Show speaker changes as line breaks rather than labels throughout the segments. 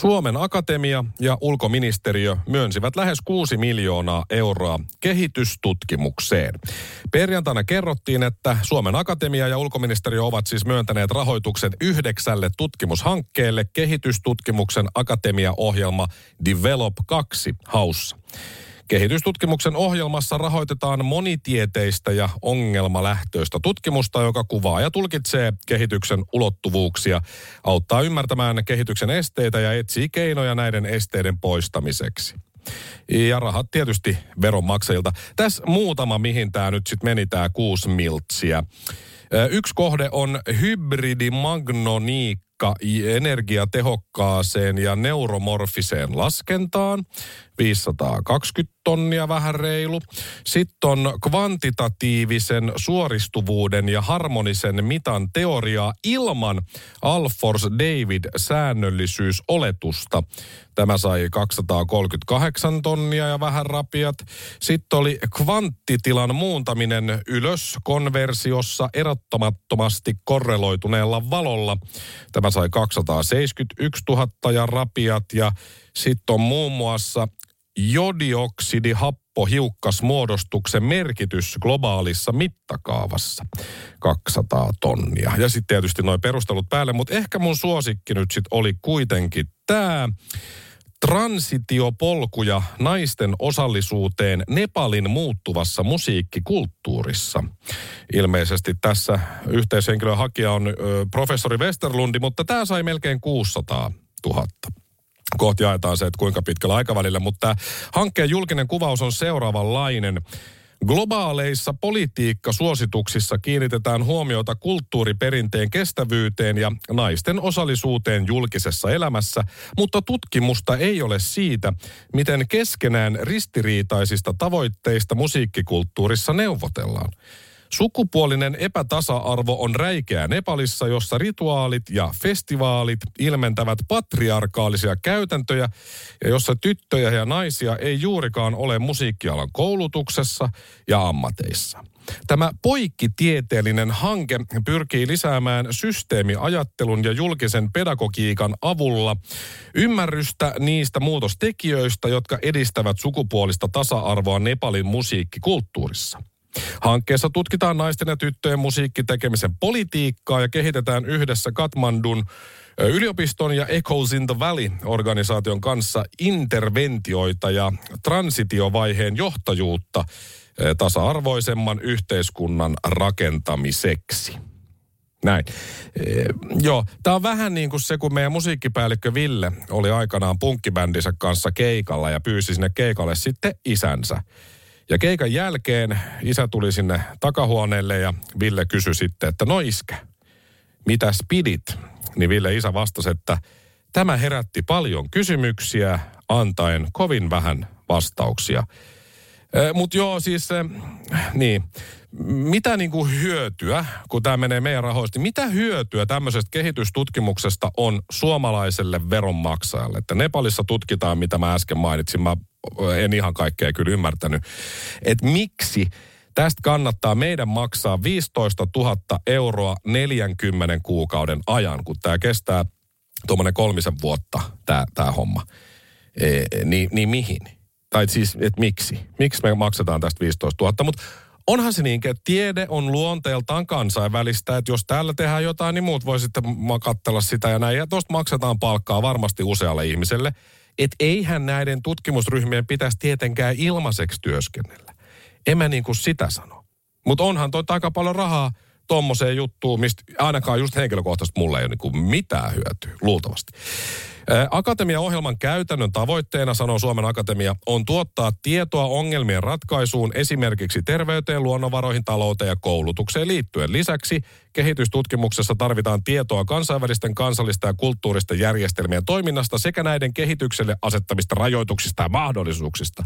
Suomen Akatemia ja ulkoministeriö myönsivät lähes 6 miljoonaa euroa kehitystutkimukseen. Perjantaina kerrottiin, että Suomen Akatemia ja ulkoministeriö ovat siis myöntäneet rahoituksen yhdeksälle tutkimushankkeelle kehitystutkimuksen akatemia-ohjelma Develop 2 haussa. Kehitystutkimuksen ohjelmassa rahoitetaan monitieteistä ja ongelmalähtöistä tutkimusta, joka kuvaa ja tulkitsee kehityksen ulottuvuuksia, auttaa ymmärtämään kehityksen esteitä ja etsii keinoja näiden esteiden poistamiseksi. Ja rahat tietysti veronmaksajilta. Tässä muutama, mihin tämä nyt sitten meni, tämä kuusi miltsiä. Yksi kohde on hybridimagnoniikka energiatehokkaaseen ja neuromorfiseen laskentaan. 520 tonnia vähän reilu. Sitten on kvantitatiivisen suoristuvuuden ja harmonisen mitan teoriaa ilman Alfors David säännöllisyysoletusta. Tämä sai 238 tonnia ja vähän rapiat. Sitten oli kvanttitilan muuntaminen ylös konversiossa erottamattomasti korreloituneella valolla. Tämä sai 271 000 ja rapiat ja sitten on muun muassa jodioksidihappohiukkasmuodostuksen merkitys globaalissa mittakaavassa. 200 tonnia. Ja sitten tietysti noin perustelut päälle, mutta ehkä mun suosikki nyt sitten oli kuitenkin tämä transitiopolkuja naisten osallisuuteen Nepalin muuttuvassa musiikkikulttuurissa. Ilmeisesti tässä yhteishenkilön hakija on ö, professori Westerlundi, mutta tämä sai melkein 600 000 kohti jaetaan se, että kuinka pitkällä aikavälillä, mutta hankkeen julkinen kuvaus on seuraavanlainen. Globaaleissa politiikkasuosituksissa kiinnitetään huomiota kulttuuriperinteen kestävyyteen ja naisten osallisuuteen julkisessa elämässä, mutta tutkimusta ei ole siitä, miten keskenään ristiriitaisista tavoitteista musiikkikulttuurissa neuvotellaan. Sukupuolinen epätasa-arvo on räikeä Nepalissa, jossa rituaalit ja festivaalit ilmentävät patriarkaalisia käytäntöjä ja jossa tyttöjä ja naisia ei juurikaan ole musiikkialan koulutuksessa ja ammateissa. Tämä poikkitieteellinen hanke pyrkii lisäämään systeemiajattelun ja julkisen pedagogiikan avulla ymmärrystä niistä muutostekijöistä, jotka edistävät sukupuolista tasa-arvoa Nepalin musiikkikulttuurissa. Hankkeessa tutkitaan naisten ja tyttöjen musiikkitekemisen politiikkaa ja kehitetään yhdessä Katmandun yliopiston ja Echoes in the Valley-organisaation kanssa interventioita ja transitiovaiheen johtajuutta tasa-arvoisemman yhteiskunnan rakentamiseksi. Näin. E, joo, tämä on vähän niin kuin se, kun meidän musiikkipäällikkö Ville oli aikanaan punkkibändinsä kanssa keikalla ja pyysi sinne keikalle sitten isänsä. Ja keikan jälkeen isä tuli sinne takahuoneelle ja Ville kysyi sitten, että no iskä, mitä pidit? Niin Ville isä vastasi, että tämä herätti paljon kysymyksiä, antaen kovin vähän vastauksia. Mutta joo, siis niin, mitä niinku hyötyä, kun tämä menee meidän rahoista, niin mitä hyötyä tämmöisestä kehitystutkimuksesta on suomalaiselle veronmaksajalle? Että Nepalissa tutkitaan, mitä mä äsken mainitsin, mä en ihan kaikkea kyllä ymmärtänyt, että miksi tästä kannattaa meidän maksaa 15 000 euroa 40 kuukauden ajan, kun tämä kestää tuommoinen kolmisen vuotta, tämä homma. E, niin, niin mihin? Tai siis, että miksi? Miksi me maksetaan tästä 15 000? Mutta onhan se niin, että tiede on luonteeltaan kansainvälistä, että jos täällä tehdään jotain, niin muut voi sitten katsella sitä ja näin. Ja tuosta maksetaan palkkaa varmasti usealle ihmiselle – että eihän näiden tutkimusryhmien pitäisi tietenkään ilmaiseksi työskennellä. En mä niin kuin sitä sano. Mutta onhan toi aika paljon rahaa tommoseen juttuun, mistä ainakaan just henkilökohtaisesti mulle ei ole niin mitään hyötyä, luultavasti. Akatemiaohjelman käytännön tavoitteena, sanoo Suomen Akatemia, on tuottaa tietoa ongelmien ratkaisuun esimerkiksi terveyteen, luonnonvaroihin, talouteen ja koulutukseen liittyen. Lisäksi kehitystutkimuksessa tarvitaan tietoa kansainvälisten, kansallista ja kulttuuristen järjestelmien toiminnasta sekä näiden kehitykselle asettamista rajoituksista ja mahdollisuuksista.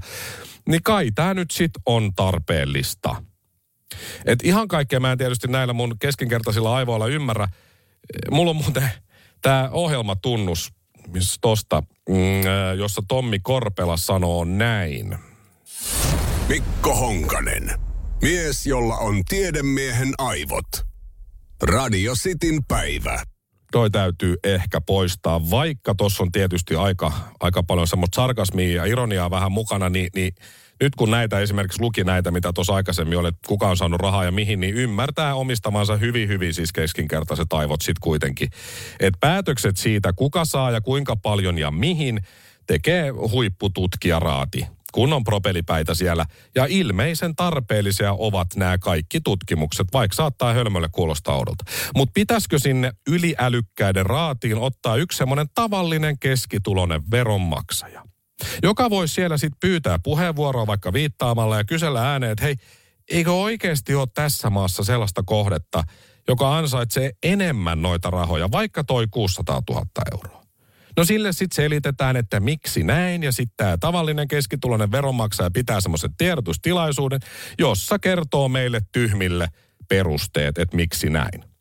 Niin kai tämä nyt sit on tarpeellista. Et ihan kaikkea mä en tietysti näillä mun keskinkertaisilla aivoilla ymmärrä. Mulla on muuten tämä ohjelmatunnus tosta, mm, äh, jossa Tommi Korpela sanoo näin.
Mikko Honkanen. Mies, jolla on tiedemiehen aivot. Radio Cityn päivä.
Toi täytyy ehkä poistaa, vaikka tuossa on tietysti aika, aika paljon semmoista sarkasmia ja ironiaa vähän mukana, niin, niin nyt kun näitä esimerkiksi luki näitä, mitä tuossa aikaisemmin oli, että kuka on saanut rahaa ja mihin, niin ymmärtää omistamansa hyvin, hyvin siis keskinkertaiset aivot sitten kuitenkin. Että päätökset siitä, kuka saa ja kuinka paljon ja mihin, tekee huippututkija raati kunnon propelipäitä siellä. Ja ilmeisen tarpeellisia ovat nämä kaikki tutkimukset, vaikka saattaa hölmölle kuulostaa oudolta. Mutta pitäisikö sinne yliälykkäiden raatiin ottaa yksi semmoinen tavallinen keskitulonen veronmaksaja? Joka voisi siellä sitten pyytää puheenvuoroa vaikka viittaamalla ja kysellä ääneen, että hei, eikö oikeasti ole tässä maassa sellaista kohdetta, joka ansaitsee enemmän noita rahoja, vaikka toi 600 000 euroa. No sille sitten selitetään, että miksi näin, ja sitten tämä tavallinen keskituloinen veronmaksaja pitää semmoisen tiedotustilaisuuden, jossa kertoo meille tyhmille perusteet, että miksi näin.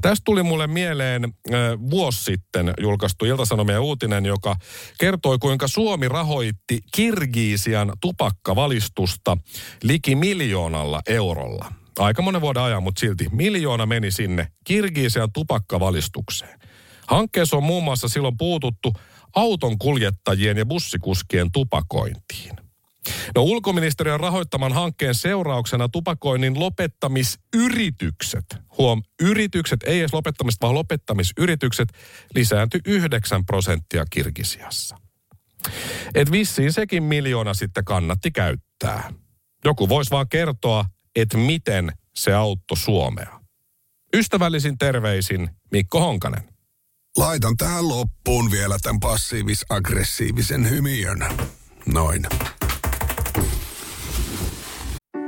Tästä tuli mulle mieleen äh, vuosi sitten julkaistu Ilta-Sanomien uutinen, joka kertoi, kuinka Suomi rahoitti Kirgiisian tupakkavalistusta liki miljoonalla eurolla. Aika monen vuoden ajan, mutta silti miljoona meni sinne Kirgiisian tupakkavalistukseen. Hankkeessa on muun muassa silloin puututtu auton kuljettajien ja bussikuskien tupakointiin. No ulkoministeriön rahoittaman hankkeen seurauksena tupakoinnin lopettamisyritykset, huom, yritykset, ei edes lopettamista, vaan lopettamisyritykset lisääntyi 9 prosenttia Kirgisiassa. Et vissiin sekin miljoona sitten kannatti käyttää. Joku voisi vaan kertoa, että miten se auttoi Suomea. Ystävällisin terveisin Mikko Honkanen.
Laitan tähän loppuun vielä tämän passiivis-aggressiivisen hymiön. Noin.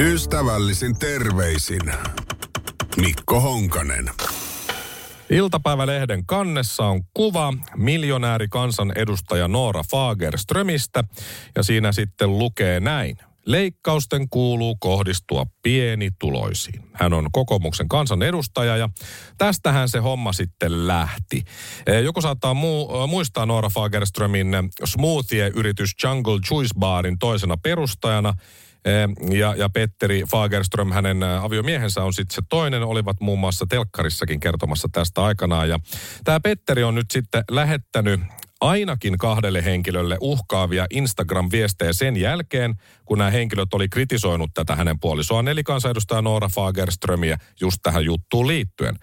Ystävällisin terveisin Mikko Honkanen.
Iltapäivälehden kannessa on kuva miljonääri edustaja Noora Fagerströmistä ja siinä sitten lukee näin. Leikkausten kuuluu kohdistua pienituloisiin. Hän on kokoomuksen kansanedustaja ja tästähän se homma sitten lähti. Eh, joku saattaa muu, muistaa Noora Fagerströmin smoothie-yritys Jungle Juice Barin toisena perustajana – ja, ja Petteri Fagerström, hänen aviomiehensä on sitten se toinen, olivat muun muassa telkkarissakin kertomassa tästä aikanaan. Ja tämä Petteri on nyt sitten lähettänyt ainakin kahdelle henkilölle uhkaavia Instagram-viestejä sen jälkeen, kun nämä henkilöt oli kritisoinut tätä hänen puolisoaan, eli kansanedustaja Noora Fagerströmiä just tähän juttuun liittyen.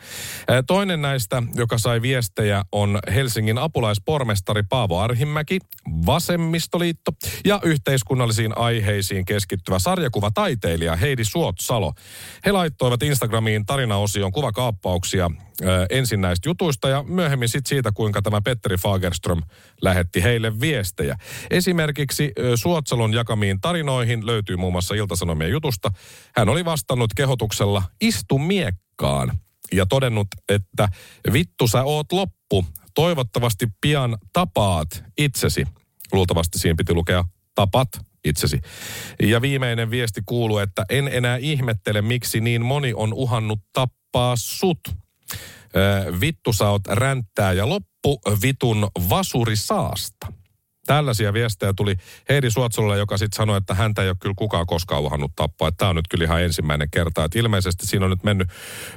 Toinen näistä, joka sai viestejä, on Helsingin apulaispormestari Paavo Arhimäki, Vasemmistoliitto ja yhteiskunnallisiin aiheisiin keskittyvä sarjakuvataiteilija Heidi Suotsalo. He laittoivat Instagramiin tarinaosion kuvakaappauksia ensin näistä jutuista ja myöhemmin sit siitä, kuinka tämä Petteri Fagerström lähetti heille viestejä. Esimerkiksi Suotsalon jakamiin tarinoihin löytyy muun muassa Iltasanomien jutusta. Hän oli vastannut kehotuksella istu miekkaan ja todennut, että vittu sä oot loppu. Toivottavasti pian tapaat itsesi. Luultavasti siinä piti lukea tapat itsesi. Ja viimeinen viesti kuuluu, että en enää ihmettele, miksi niin moni on uhannut tappaa sut vittu sä oot ränttää ja loppu vitun vasuri saasta. Tällaisia viestejä tuli Heidi Suotsolalle, joka sitten sanoi, että häntä ei ole kyllä kukaan koskaan uhannut tappaa. Tämä on nyt kyllä ihan ensimmäinen kerta. Että ilmeisesti siinä on nyt mennyt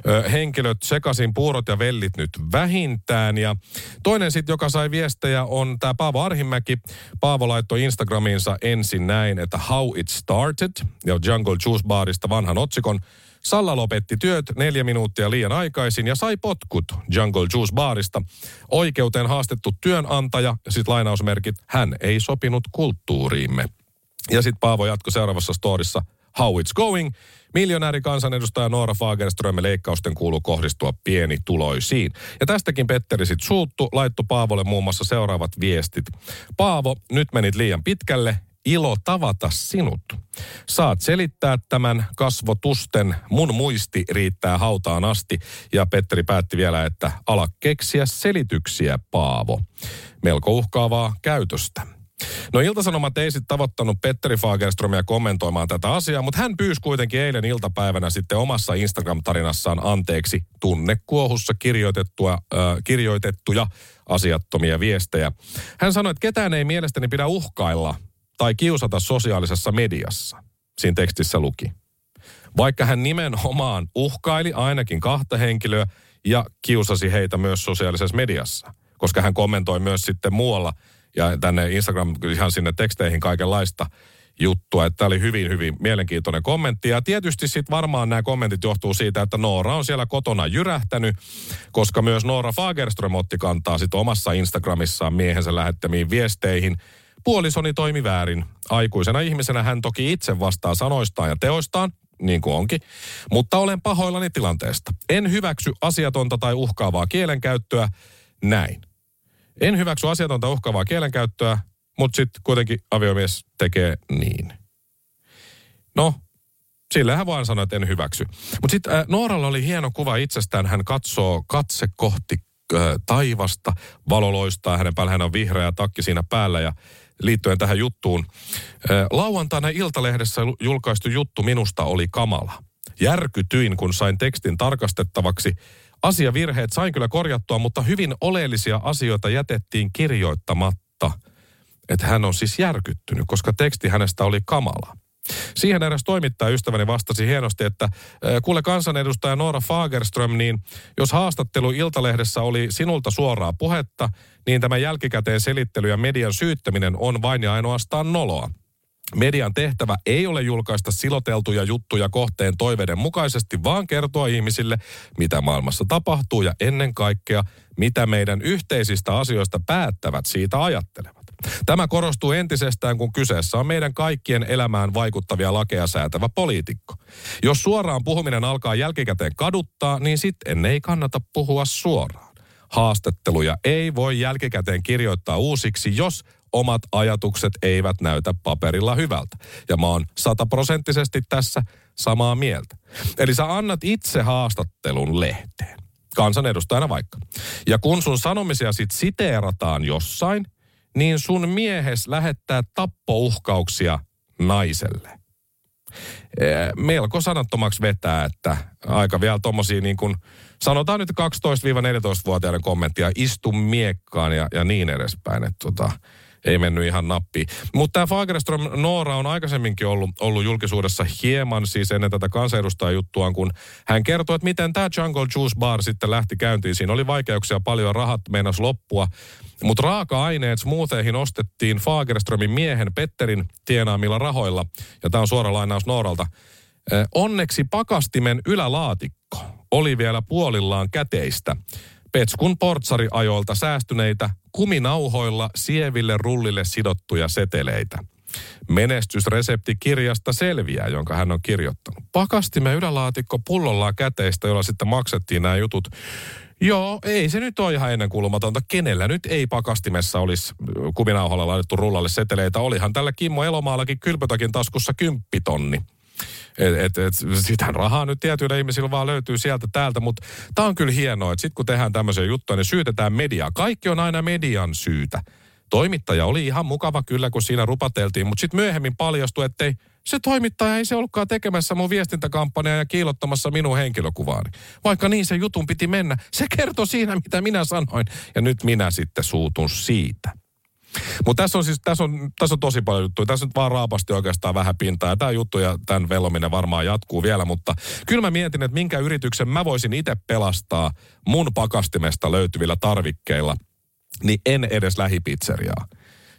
ö, henkilöt sekaisin, puurot ja vellit nyt vähintään. Ja toinen sitten, joka sai viestejä, on tämä Paavo Arhimäki. Paavo laittoi Instagramiinsa ensin näin, että How It Started ja Jungle Juice Barista vanhan otsikon. Salla lopetti työt neljä minuuttia liian aikaisin ja sai potkut Jungle Juice Barista. Oikeuteen haastettu työnantaja, ja sitten lainausmerkit, hän ei sopinut kulttuuriimme. Ja sitten Paavo jatkoi seuraavassa storissa, How it's going? Miljonääri kansanedustaja Noora Fagerström leikkausten kuuluu kohdistua pienituloisiin. Ja tästäkin Petteri sitten suuttu, laittu Paavolle muun muassa seuraavat viestit. Paavo, nyt menit liian pitkälle, ilo tavata sinut. Saat selittää tämän kasvotusten, mun muisti riittää hautaan asti. Ja Petteri päätti vielä, että ala keksiä selityksiä, Paavo. Melko uhkaavaa käytöstä. No Iltasanomat ei sitten tavoittanut Petteri Fagerströmiä kommentoimaan tätä asiaa, mutta hän pyysi kuitenkin eilen iltapäivänä sitten omassa Instagram-tarinassaan anteeksi tunnekuohussa kirjoitettua, äh, kirjoitettuja asiattomia viestejä. Hän sanoi, että ketään ei mielestäni pidä uhkailla tai kiusata sosiaalisessa mediassa. Siinä tekstissä luki. Vaikka hän nimenomaan uhkaili ainakin kahta henkilöä ja kiusasi heitä myös sosiaalisessa mediassa. Koska hän kommentoi myös sitten muualla ja tänne Instagram ihan sinne teksteihin kaikenlaista juttua. Että tämä oli hyvin, hyvin mielenkiintoinen kommentti. Ja tietysti sitten varmaan nämä kommentit johtuu siitä, että Noora on siellä kotona jyrähtänyt, koska myös Noora Fagerström otti kantaa sitten omassa Instagramissaan miehensä lähettämiin viesteihin – Puolisoni toimi väärin. Aikuisena ihmisenä hän toki itse vastaa sanoistaan ja teoistaan, niin kuin onkin, mutta olen pahoillani tilanteesta. En hyväksy asiatonta tai uhkaavaa kielenkäyttöä näin. En hyväksy asiatonta uhkaavaa kielenkäyttöä, mutta sitten kuitenkin aviomies tekee niin. No, sillä hän vaan sanoi, että en hyväksy. Mutta sitten äh, Nooralla oli hieno kuva itsestään. Hän katsoo katse kohti äh, taivasta, valo loistaa hänen päällä, hän on vihreä takki siinä päällä ja liittyen tähän juttuun. Lauantaina Iltalehdessä julkaistu juttu minusta oli kamala. Järkytyin, kun sain tekstin tarkastettavaksi. Asiavirheet sain kyllä korjattua, mutta hyvin oleellisia asioita jätettiin kirjoittamatta. Että hän on siis järkyttynyt, koska teksti hänestä oli kamala. Siihen eräs toimittaja ystäväni vastasi hienosti, että kuule kansanedustaja Noora Fagerström, niin jos haastattelu Iltalehdessä oli sinulta suoraa puhetta, niin tämä jälkikäteen selittely ja median syyttäminen on vain ja ainoastaan noloa. Median tehtävä ei ole julkaista siloteltuja juttuja kohteen toiveiden mukaisesti, vaan kertoa ihmisille, mitä maailmassa tapahtuu ja ennen kaikkea, mitä meidän yhteisistä asioista päättävät siitä ajattelevat. Tämä korostuu entisestään, kun kyseessä on meidän kaikkien elämään vaikuttavia lakeja säätävä poliitikko. Jos suoraan puhuminen alkaa jälkikäteen kaduttaa, niin sitten ei kannata puhua suoraan. Haastatteluja ei voi jälkikäteen kirjoittaa uusiksi, jos omat ajatukset eivät näytä paperilla hyvältä. Ja mä oon sataprosenttisesti tässä samaa mieltä. Eli sä annat itse haastattelun lehteen kansanedustajana vaikka. Ja kun sun sanomisia sit siteerataan jossain, niin sun miehes lähettää tappouhkauksia naiselle. Melko sanattomaksi vetää, että aika vielä tommosia niin kuin, sanotaan nyt 12-14-vuotiaiden kommenttia, istu miekkaan ja, ja niin edespäin. Että tota, ei mennyt ihan nappiin. Mutta tämä Fagerström Noora on aikaisemminkin ollut, ollut julkisuudessa hieman siis ennen tätä kansanedustajajuttuaan, kun hän kertoi, että miten tämä Jungle Juice Bar sitten lähti käyntiin. Siinä oli vaikeuksia paljon, rahat meinas loppua. Mutta raaka-aineet smootheihin ostettiin Fagerströmin miehen Petterin tienaamilla rahoilla. Ja tämä on suora lainaus Nooralta. Onneksi pakastimen ylälaatikko oli vielä puolillaan käteistä. Petskun portsariajoilta säästyneitä kuminauhoilla sieville rullille sidottuja seteleitä. Menestysresepti kirjasta selviää, jonka hän on kirjoittanut. Pakastimme ylälaatikko pullollaan käteistä, jolla sitten maksettiin nämä jutut. Joo, ei se nyt ole ihan ennenkuulumatonta. Kenellä nyt ei pakastimessa olisi kuminauhalla laitettu rullalle seteleitä? Olihan tällä Kimmo Elomaallakin kylpötakin taskussa kymppitonni. Et, et, et, sitä rahaa nyt tietyillä ihmisillä vaan löytyy sieltä täältä, mutta tämä on kyllä hienoa, että sitten kun tehdään tämmöisiä juttuja, niin syytetään mediaa. Kaikki on aina median syytä. Toimittaja oli ihan mukava kyllä, kun siinä rupateltiin, mutta sitten myöhemmin paljastui, että se toimittaja ei se ollutkaan tekemässä mun viestintäkampanjaa ja kiilottamassa minun henkilökuvaani. Vaikka niin se jutun piti mennä. Se kertoi siinä, mitä minä sanoin. Ja nyt minä sitten suutun siitä. Mutta tässä on siis, tässä on, tässä on tosi paljon juttuja. Tässä nyt vaan raapasti oikeastaan vähän pintaa. Ja tämä juttu ja tämän velominen varmaan jatkuu vielä. Mutta kyllä mä mietin, että minkä yrityksen mä voisin itse pelastaa mun pakastimesta löytyvillä tarvikkeilla. Niin en edes lähipizzeriaa.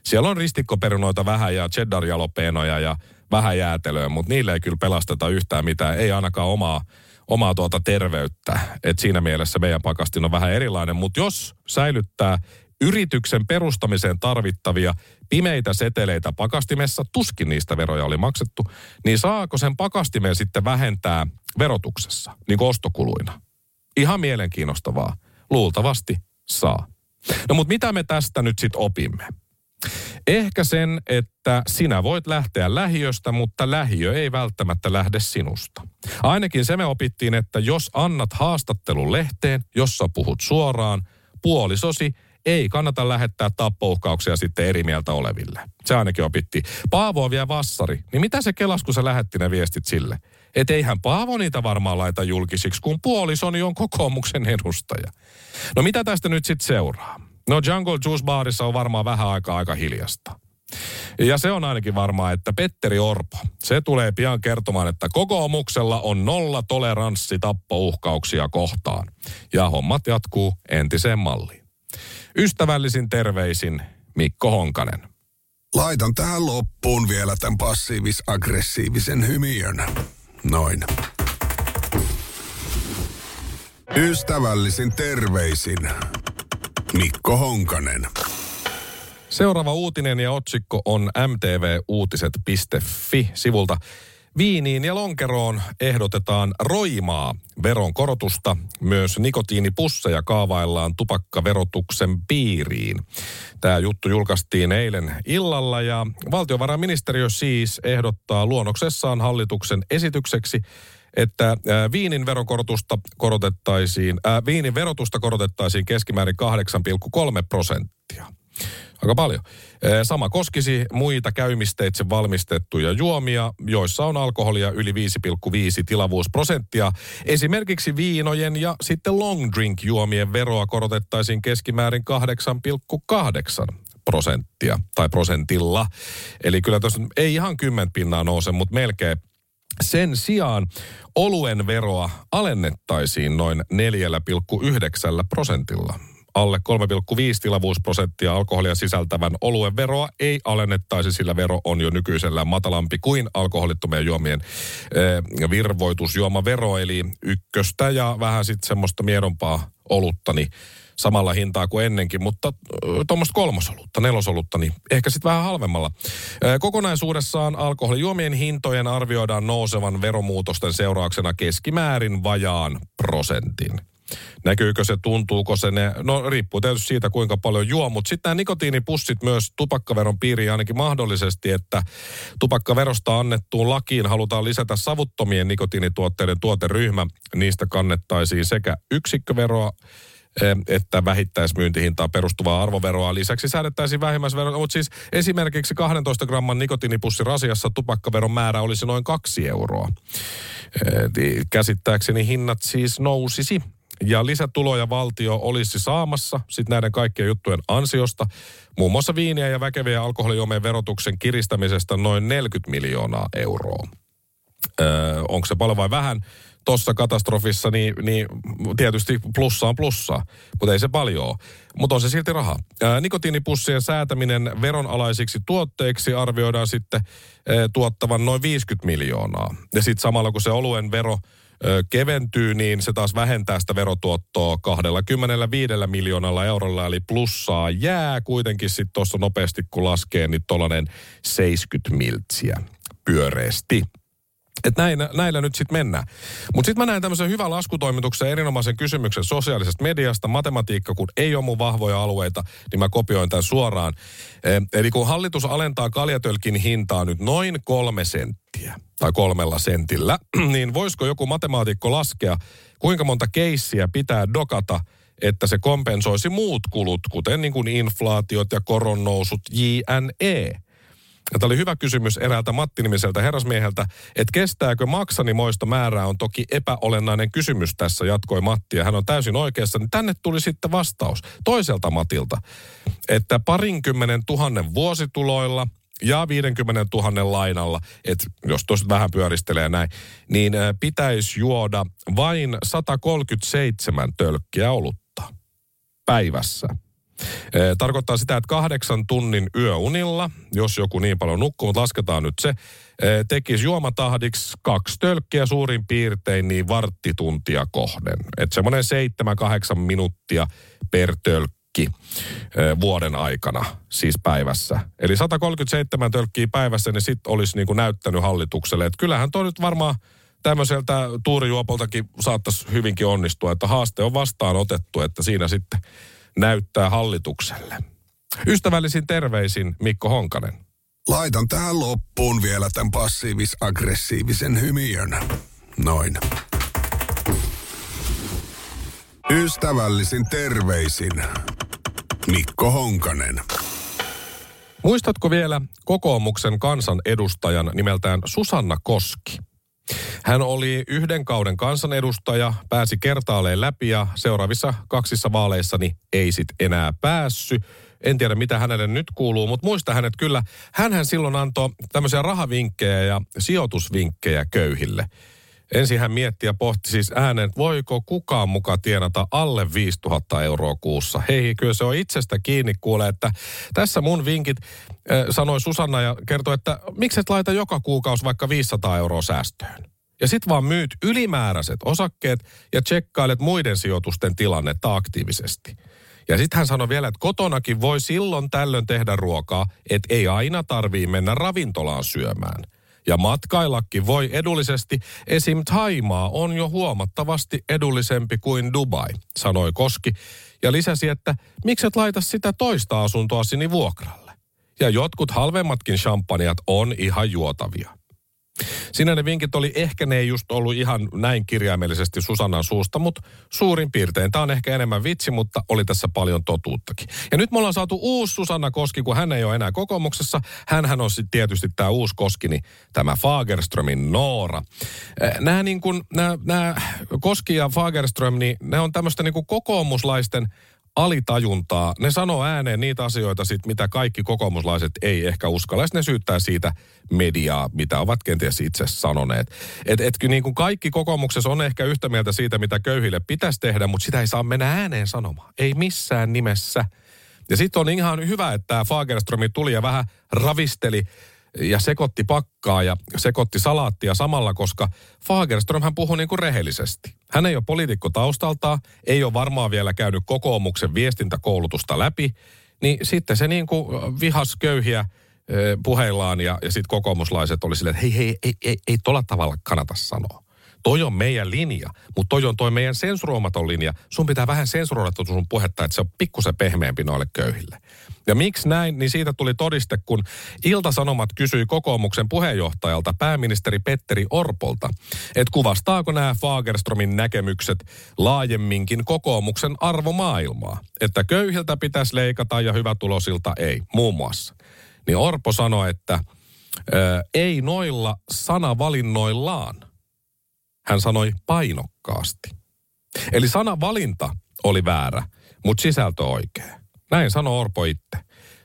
Siellä on ristikkoperunoita vähän ja cheddar ja vähän jäätelöä, mutta niille ei kyllä pelasteta yhtään mitään. Ei ainakaan omaa omaa tuota terveyttä. Et siinä mielessä meidän pakastin on vähän erilainen. Mutta jos säilyttää yrityksen perustamiseen tarvittavia pimeitä seteleitä pakastimessa, tuskin niistä veroja oli maksettu, niin saako sen pakastimeen sitten vähentää verotuksessa, niin kuin ostokuluina? Ihan mielenkiinnostavaa. Luultavasti saa. No mutta mitä me tästä nyt sitten opimme? Ehkä sen, että sinä voit lähteä lähiöstä, mutta lähiö ei välttämättä lähde sinusta. Ainakin se me opittiin, että jos annat haastattelun lehteen, jossa puhut suoraan, puolisosi ei kannata lähettää tappouhkauksia sitten eri mieltä oleville. Se ainakin opitti. Paavo on vielä vassari. Niin mitä se kelas, kun sä lähetti ne viestit sille? Et eihän Paavo niitä varmaan laita julkisiksi, kun puolisoni on kokoomuksen edustaja. No mitä tästä nyt sitten seuraa? No Jungle Juice Barissa on varmaan vähän aikaa aika hiljasta. Ja se on ainakin varmaa, että Petteri Orpo, se tulee pian kertomaan, että kokoomuksella on nolla toleranssi tappouhkauksia kohtaan. Ja hommat jatkuu entiseen malliin. Ystävällisin terveisin Mikko Honkanen.
Laitan tähän loppuun vielä tämän passiivis-aggressiivisen hymiön. Noin. Ystävällisin terveisin Mikko Honkanen.
Seuraava uutinen ja otsikko on mtvuutiset.fi sivulta. Viiniin ja lonkeroon ehdotetaan roimaa veronkorotusta. Myös nikotiinipusseja kaavaillaan tupakkaverotuksen piiriin. Tämä juttu julkaistiin eilen illalla ja valtiovarainministeriö siis ehdottaa luonnoksessaan hallituksen esitykseksi että viinin veronkorotusta korotettaisiin, äh, viinin verotusta korotettaisiin keskimäärin 8,3 prosenttia. Aika paljon. Sama koskisi muita käymisteitse valmistettuja juomia, joissa on alkoholia yli 5,5 tilavuusprosenttia. Esimerkiksi viinojen ja sitten long drink juomien veroa korotettaisiin keskimäärin 8,8 prosenttia tai prosentilla. Eli kyllä tuossa ei ihan 10 pinnaa nouse, mutta melkein sen sijaan oluen veroa alennettaisiin noin 4,9 prosentilla. Alle 3,5 tilavuusprosenttia alkoholia sisältävän oluen veroa ei alennettaisi, sillä vero on jo nykyisellä matalampi kuin alkoholittomien juomien eh, virvoitusjuomavero, eli ykköstä ja vähän sitten semmoista miedompaa olutta, niin samalla hintaa kuin ennenkin, mutta tuommoista kolmosolutta, nelosolutta, niin ehkä sitten vähän halvemmalla. Kokonaisuudessaan alkoholijuomien hintojen arvioidaan nousevan veromuutosten seurauksena keskimäärin vajaan prosentin. Näkyykö se, tuntuuko se ne, no riippuu tietysti siitä kuinka paljon juo, mutta sitten nämä nikotiinipussit myös tupakkaveron piiriin ainakin mahdollisesti, että tupakkaverosta annettuun lakiin halutaan lisätä savuttomien nikotiinituotteiden tuoteryhmä. Niistä kannettaisiin sekä yksikköveroa että vähittäismyyntihintaan perustuvaa arvoveroa. Lisäksi säädettäisiin vähimmäisveroa, mutta siis esimerkiksi 12 gramman nikotiinipussi rasiassa tupakkaveron määrä olisi noin kaksi euroa. Käsittääkseni hinnat siis nousisi ja lisätuloja valtio olisi saamassa sitten näiden kaikkien juttujen ansiosta. Muun muassa viiniä ja väkeviä alkoholijuomien verotuksen kiristämisestä noin 40 miljoonaa euroa. Öö, onko se paljon vai vähän? tuossa katastrofissa, niin, niin tietysti plussaa on plussaa, mutta ei se paljon. Mutta on se silti raha. Ää, nikotiinipussien säätäminen veronalaisiksi tuotteiksi arvioidaan sitten ää, tuottavan noin 50 miljoonaa. Ja sitten samalla kun se oluen vero keventyy, niin se taas vähentää sitä verotuottoa 25 miljoonalla eurolla, eli plussaa jää kuitenkin sitten tuossa nopeasti kun laskee, niin tuollainen 70 miltsiä pyöreästi. Että näin, näillä nyt sitten mennään. Mutta sitten mä näen tämmöisen hyvän laskutoimituksen erinomaisen kysymyksen sosiaalisesta mediasta. Matematiikka, kun ei ole mun vahvoja alueita, niin mä kopioin tämän suoraan. E, eli kun hallitus alentaa kaljatölkin hintaa nyt noin kolme senttiä tai kolmella sentillä, niin voisiko joku matemaatikko laskea, kuinka monta keissiä pitää dokata, että se kompensoisi muut kulut, kuten niin kuin inflaatiot ja koronnousut, JNE. Ja tämä oli hyvä kysymys eräältä Matti-nimiseltä herrasmieheltä, että kestääkö maksanimoista määrää on toki epäolennainen kysymys tässä, jatkoi Matti. Ja hän on täysin oikeassa, niin tänne tuli sitten vastaus toiselta Matilta, että parinkymmenen tuhannen vuosituloilla – ja 50 000 lainalla, että jos tuosta vähän pyöristelee näin, niin pitäisi juoda vain 137 tölkkiä olutta päivässä. Tarkoittaa sitä, että kahdeksan tunnin yöunilla, jos joku niin paljon nukkuu, mutta lasketaan nyt se, tekisi juomatahdiksi kaksi tölkkiä suurin piirtein niin varttituntia kohden. Että semmoinen seitsemän, kahdeksan minuuttia per tölkki vuoden aikana, siis päivässä. Eli 137 tölkkiä päivässä, niin sitten olisi niin kuin näyttänyt hallitukselle, että kyllähän toi nyt varmaan tämmöiseltä tuurijuopoltakin saattaisi hyvinkin onnistua, että haaste on vastaan otettu, että siinä sitten näyttää hallitukselle. Ystävällisin terveisin Mikko Honkanen.
Laitan tähän loppuun vielä tämän passiivis-aggressiivisen hymiön. Noin. Ystävällisin terveisin Mikko Honkanen.
Muistatko vielä kokoomuksen kansan edustajan nimeltään Susanna Koski? Hän oli yhden kauden kansanedustaja, pääsi kertaalleen läpi ja seuraavissa kaksissa vaaleissani ei sit enää päässy. En tiedä, mitä hänelle nyt kuuluu, mutta muista hänet kyllä. Hänhän silloin antoi tämmöisiä rahavinkkejä ja sijoitusvinkkejä köyhille. Ensin hän mietti ja pohti siis äänen, että voiko kukaan muka tienata alle 5000 euroa kuussa. Hei, kyllä se on itsestä kiinni kuule, että tässä mun vinkit, äh, sanoi Susanna ja kertoi, että miksi et laita joka kuukausi vaikka 500 euroa säästöön. Ja sit vaan myyt ylimääräiset osakkeet ja tsekkailet muiden sijoitusten tilannetta aktiivisesti. Ja sitten hän sanoi vielä, että kotonakin voi silloin tällöin tehdä ruokaa, että ei aina tarvii mennä ravintolaan syömään. Ja matkaillakin voi edullisesti. Esim. Taimaa on jo huomattavasti edullisempi kuin Dubai, sanoi Koski. Ja lisäsi, että mikset laita sitä toista asuntoa sinne vuokralle. Ja jotkut halvemmatkin champagnat on ihan juotavia. Siinä ne vinkit oli, ehkä ne ei just ollut ihan näin kirjaimellisesti Susannan suusta, mutta suurin piirtein. Tämä on ehkä enemmän vitsi, mutta oli tässä paljon totuuttakin. Ja nyt me ollaan saatu uusi Susanna Koski, kun hän ei ole enää kokoomuksessa. Hänhän on sitten tietysti tämä uusi Koski, niin tämä Fagerströmin Noora. Nämä, niin kuin, nämä, nämä Koski ja Fagerström, niin ne on tämmöistä niin kuin kokoomuslaisten alitajuntaa. Ne sanoo ääneen niitä asioita, sit, mitä kaikki kokoomuslaiset ei ehkä uskalla. ne syyttää siitä mediaa, mitä ovat kenties itse sanoneet. Et, et niin kuin kaikki kokoomuksessa on ehkä yhtä mieltä siitä, mitä köyhille pitäisi tehdä, mutta sitä ei saa mennä ääneen sanomaan. Ei missään nimessä. Ja sitten on ihan hyvä, että Fagerströmi tuli ja vähän ravisteli ja sekoitti pakkaa ja sekoitti salaattia samalla, koska Fagerström hän puhui niin kuin rehellisesti. Hän ei ole poliitikko taustalta, ei ole varmaan vielä käynyt kokoomuksen viestintäkoulutusta läpi, niin sitten se niin kuin vihas köyhiä puheillaan ja, ja sitten kokoomuslaiset oli silleen, että hei, hei, ei, ei, ei tolla tavalla kannata sanoa toi on meidän linja, mutta toi on toi meidän sensuroimaton linja. Sun pitää vähän sensuroida sun puhetta, että se on pikkusen pehmeämpi noille köyhille. Ja miksi näin, niin siitä tuli todiste, kun Ilta-Sanomat kysyi kokoomuksen puheenjohtajalta, pääministeri Petteri Orpolta, että kuvastaako nämä Fagerstromin näkemykset laajemminkin kokoomuksen arvomaailmaa. Että köyhiltä pitäisi leikata ja hyvätulosilta ei, muun muassa. Niin Orpo sanoi, että ö, ei noilla sanavalinnoillaan – hän sanoi painokkaasti. Eli sana valinta oli väärä, mutta sisältö oikea. Näin sanoi Orpo itse.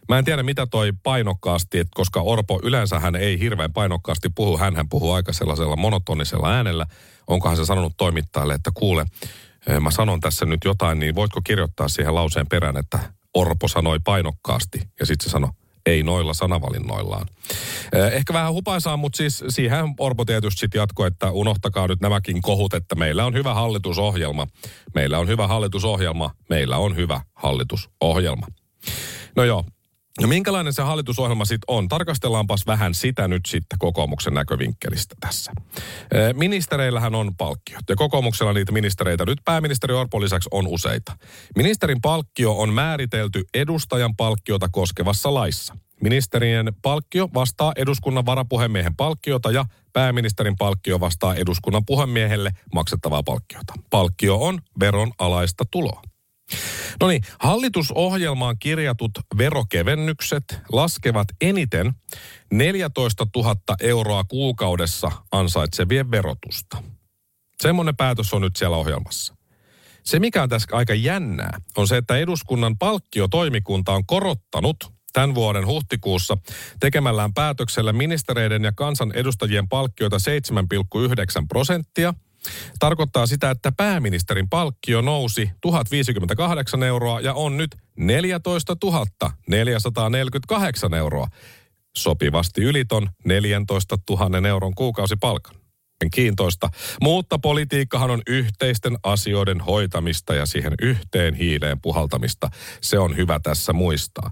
Mä en tiedä mitä toi painokkaasti, että koska Orpo yleensä hän ei hirveän painokkaasti puhu, hän, hän puhuu aika sellaisella monotonisella äänellä. Onkohan se sanonut toimittajalle, että kuule, eh, mä sanon tässä nyt jotain, niin voitko kirjoittaa siihen lauseen perään, että Orpo sanoi painokkaasti ja sitten se sanoi ei noilla sanavalinnoillaan. Ehkä vähän hupaisaa, mutta siis siihen Orpo tietysti sitten jatkoi, että unohtakaa nyt nämäkin kohut, että meillä on hyvä hallitusohjelma. Meillä on hyvä hallitusohjelma. Meillä on hyvä hallitusohjelma. No joo, No minkälainen se hallitusohjelma sitten on? Tarkastellaanpas vähän sitä nyt sitten kokoomuksen näkövinkkelistä tässä. Ministereillähän on palkkiot ja kokoomuksella niitä ministereitä nyt pääministeri Orpo lisäksi on useita. Ministerin palkkio on määritelty edustajan palkkiota koskevassa laissa. Ministerien palkkio vastaa eduskunnan varapuhemiehen palkkiota ja pääministerin palkkio vastaa eduskunnan puhemiehelle maksettavaa palkkiota. Palkkio on veron alaista tuloa. No niin, hallitusohjelmaan kirjatut verokevennykset laskevat eniten 14 000 euroa kuukaudessa ansaitsevien verotusta. Semmoinen päätös on nyt siellä ohjelmassa. Se, mikä on tässä aika jännää, on se, että eduskunnan palkkiotoimikunta on korottanut tämän vuoden huhtikuussa tekemällään päätöksellä ministereiden ja kansanedustajien palkkioita 7,9 prosenttia. Tarkoittaa sitä, että pääministerin palkkio nousi 1058 euroa ja on nyt 14 448 euroa. Sopivasti yliton 14 000 euron kuukausipalkan kiintoista. Mutta politiikkahan on yhteisten asioiden hoitamista ja siihen yhteen hiileen puhaltamista. Se on hyvä tässä muistaa.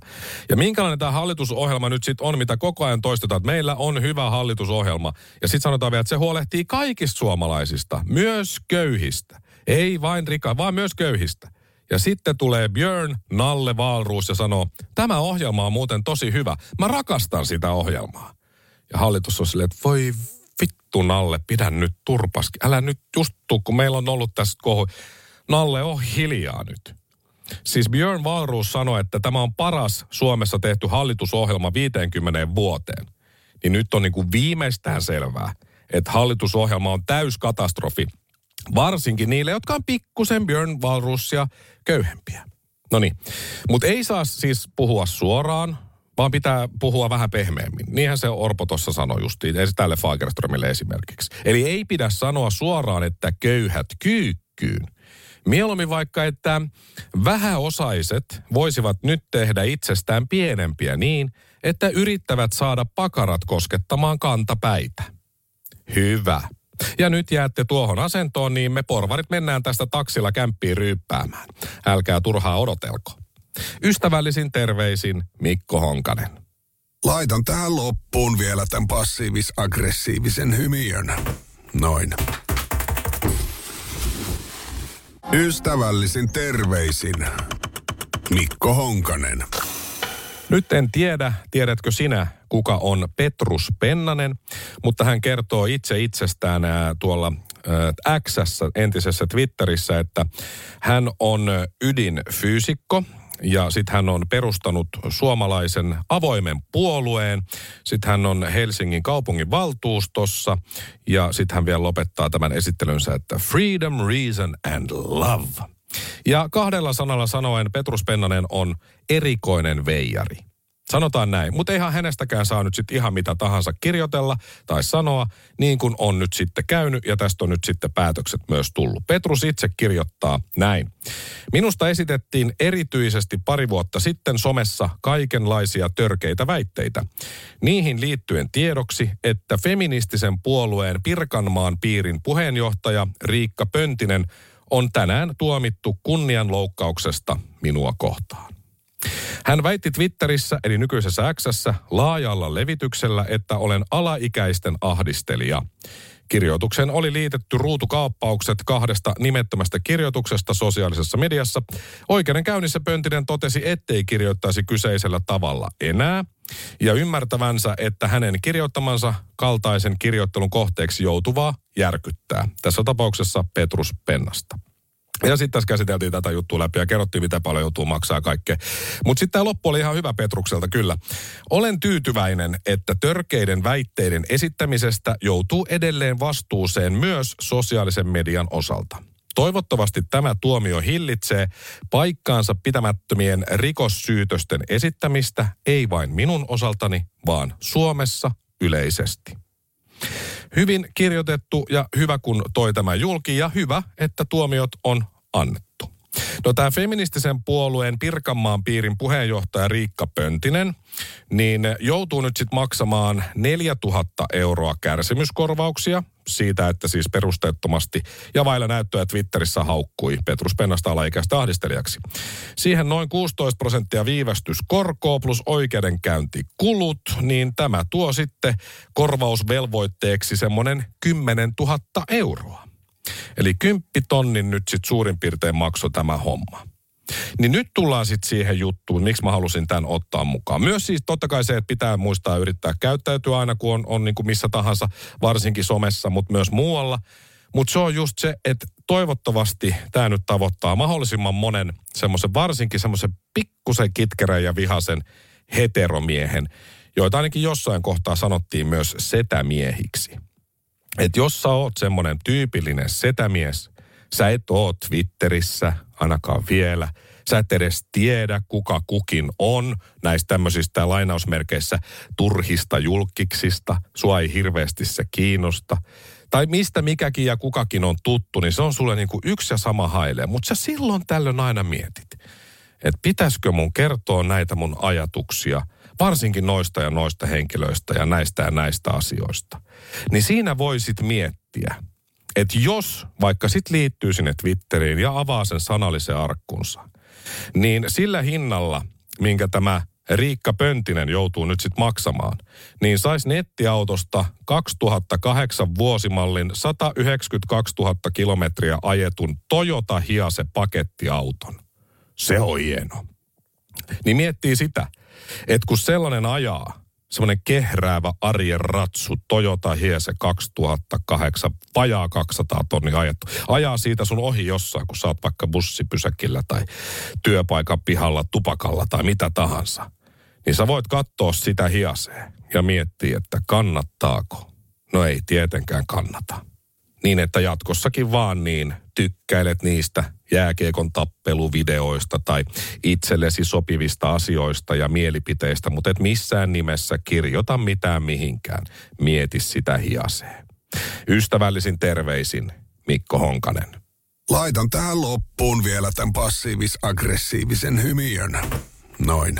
Ja minkälainen tämä hallitusohjelma nyt sitten on, mitä koko ajan toistetaan, että meillä on hyvä hallitusohjelma. Ja sitten sanotaan vielä, että se huolehtii kaikista suomalaisista, myös köyhistä. Ei vain rika, vaan myös köyhistä. Ja sitten tulee Björn Nalle Valruus ja sanoo, tämä ohjelma on muuten tosi hyvä. Mä rakastan sitä ohjelmaa. Ja hallitus on silleen, että voi vittu Nalle, pidä nyt turpaski. Älä nyt just tuu, kun meillä on ollut tässä kohu. Nalle, on hiljaa nyt. Siis Björn Valruus sanoi, että tämä on paras Suomessa tehty hallitusohjelma 50 vuoteen. Niin nyt on niin kuin viimeistään selvää, että hallitusohjelma on täyskatastrofi. Varsinkin niille, jotka on pikkusen Björn Valruusia köyhempiä. No niin, mutta ei saa siis puhua suoraan, vaan pitää puhua vähän pehmeämmin. Niinhän se Orpo tuossa sanoi justiin, tälle Fagerströmille esimerkiksi. Eli ei pidä sanoa suoraan, että köyhät kyykkyyn. Mieluummin vaikka, että vähäosaiset voisivat nyt tehdä itsestään pienempiä niin, että yrittävät saada pakarat koskettamaan kantapäitä. Hyvä. Ja nyt jäätte tuohon asentoon, niin me porvarit mennään tästä taksilla kämppiin ryyppäämään. Älkää turhaa odotelko. Ystävällisin terveisin Mikko Honkanen.
Laitan tähän loppuun vielä tämän passiivis-aggressiivisen hymiön. Noin. Ystävällisin terveisin Mikko Honkanen.
Nyt en tiedä, tiedätkö sinä, kuka on Petrus Pennanen, mutta hän kertoo itse itsestään tuolla X entisessä Twitterissä, että hän on ydinfyysikko ja sitten hän on perustanut suomalaisen avoimen puolueen. Sitten hän on Helsingin kaupungin valtuustossa ja sitten hän vielä lopettaa tämän esittelynsä, että Freedom, Reason and Love. Ja kahdella sanalla sanoen Petrus Pennanen on erikoinen veijari. Sanotaan näin, mutta eihän hänestäkään saa nyt sitten ihan mitä tahansa kirjoitella tai sanoa, niin kuin on nyt sitten käynyt ja tästä on nyt sitten päätökset myös tullut. Petrus itse kirjoittaa näin. Minusta esitettiin erityisesti pari vuotta sitten somessa kaikenlaisia törkeitä väitteitä. Niihin liittyen tiedoksi, että feministisen puolueen Pirkanmaan piirin puheenjohtaja Riikka Pöntinen on tänään tuomittu kunnianloukkauksesta minua kohtaan. Hän väitti Twitterissä, eli nykyisessä x laajalla levityksellä, että olen alaikäisten ahdistelija. Kirjoituksen oli liitetty ruutukaappaukset kahdesta nimettömästä kirjoituksesta sosiaalisessa mediassa. Oikeudenkäynnissä Pöntinen totesi, ettei kirjoittaisi kyseisellä tavalla enää ja ymmärtävänsä, että hänen kirjoittamansa kaltaisen kirjoittelun kohteeksi joutuvaa järkyttää. Tässä tapauksessa Petrus Pennasta. Ja sitten tässä käsiteltiin tätä juttua läpi ja kerrottiin, mitä paljon joutuu maksaa kaikkea. Mutta sitten tämä loppu oli ihan hyvä Petrukselta kyllä. Olen tyytyväinen, että törkeiden väitteiden esittämisestä joutuu edelleen vastuuseen myös sosiaalisen median osalta. Toivottavasti tämä tuomio hillitsee paikkaansa pitämättömien rikossyytösten esittämistä, ei vain minun osaltani, vaan Suomessa yleisesti. Hyvin kirjoitettu ja hyvä kun toi tämä julki ja hyvä, että tuomiot on annettu. No tämä feministisen puolueen Pirkanmaan piirin puheenjohtaja Riikka Pöntinen, niin joutuu nyt sitten maksamaan 4000 euroa kärsimyskorvauksia siitä, että siis perusteettomasti ja vailla näyttöä Twitterissä haukkui Petrus Pennasta alaikäistä ahdistelijaksi. Siihen noin 16 prosenttia viivästyskorkoa plus oikeudenkäyntikulut, niin tämä tuo sitten korvausvelvoitteeksi semmoinen 10 000 euroa. Eli kymppitonnin nyt sitten suurin piirtein maksoi tämä homma. Niin nyt tullaan sitten siihen juttuun, miksi mä halusin tämän ottaa mukaan. Myös siis totta kai se, että pitää muistaa yrittää käyttäytyä aina, kun on, on niin kuin missä tahansa, varsinkin somessa, mutta myös muualla. Mutta se on just se, että toivottavasti tämä nyt tavoittaa mahdollisimman monen semmoisen, varsinkin semmoisen pikkusen kitkerän ja vihasen heteromiehen, joita ainakin jossain kohtaa sanottiin myös setämiehiksi. Että jos sä oot semmoinen tyypillinen setämies, sä et oo Twitterissä ainakaan vielä – Sä et edes tiedä, kuka kukin on näistä tämmöisistä lainausmerkeissä turhista julkiksista. Sua ei hirveästi se kiinnosta. Tai mistä mikäkin ja kukakin on tuttu, niin se on sulle niin kuin yksi ja sama haile. Mutta sä silloin tällöin aina mietit, että pitäisikö mun kertoa näitä mun ajatuksia, varsinkin noista ja noista henkilöistä ja näistä ja näistä asioista. Niin siinä voisit miettiä, että jos vaikka sit liittyy sinne Twitteriin ja avaa sen sanallisen arkkunsa, niin sillä hinnalla, minkä tämä Riikka Pöntinen joutuu nyt sitten maksamaan, niin saisi nettiautosta 2008 vuosimallin 192 000 kilometriä ajetun Toyota Hiase pakettiauton. Se on hieno. Niin miettii sitä, että kun sellainen ajaa, semmoinen kehräävä arjen ratsu, Toyota Hiese 2008, vajaa 200 tonni ajettu. Ajaa siitä sun ohi jossain, kun oot vaikka bussipysäkillä tai työpaikan pihalla tupakalla tai mitä tahansa. Niin sä voit katsoa sitä hiaseen ja miettiä, että kannattaako. No ei tietenkään kannata niin että jatkossakin vaan niin tykkäilet niistä jääkiekon tappeluvideoista tai itsellesi sopivista asioista ja mielipiteistä, mutta et missään nimessä kirjoita mitään mihinkään. Mieti sitä hiaseen. Ystävällisin terveisin Mikko Honkanen.
Laitan tähän loppuun vielä tämän passiivis-aggressiivisen hymiön. Noin.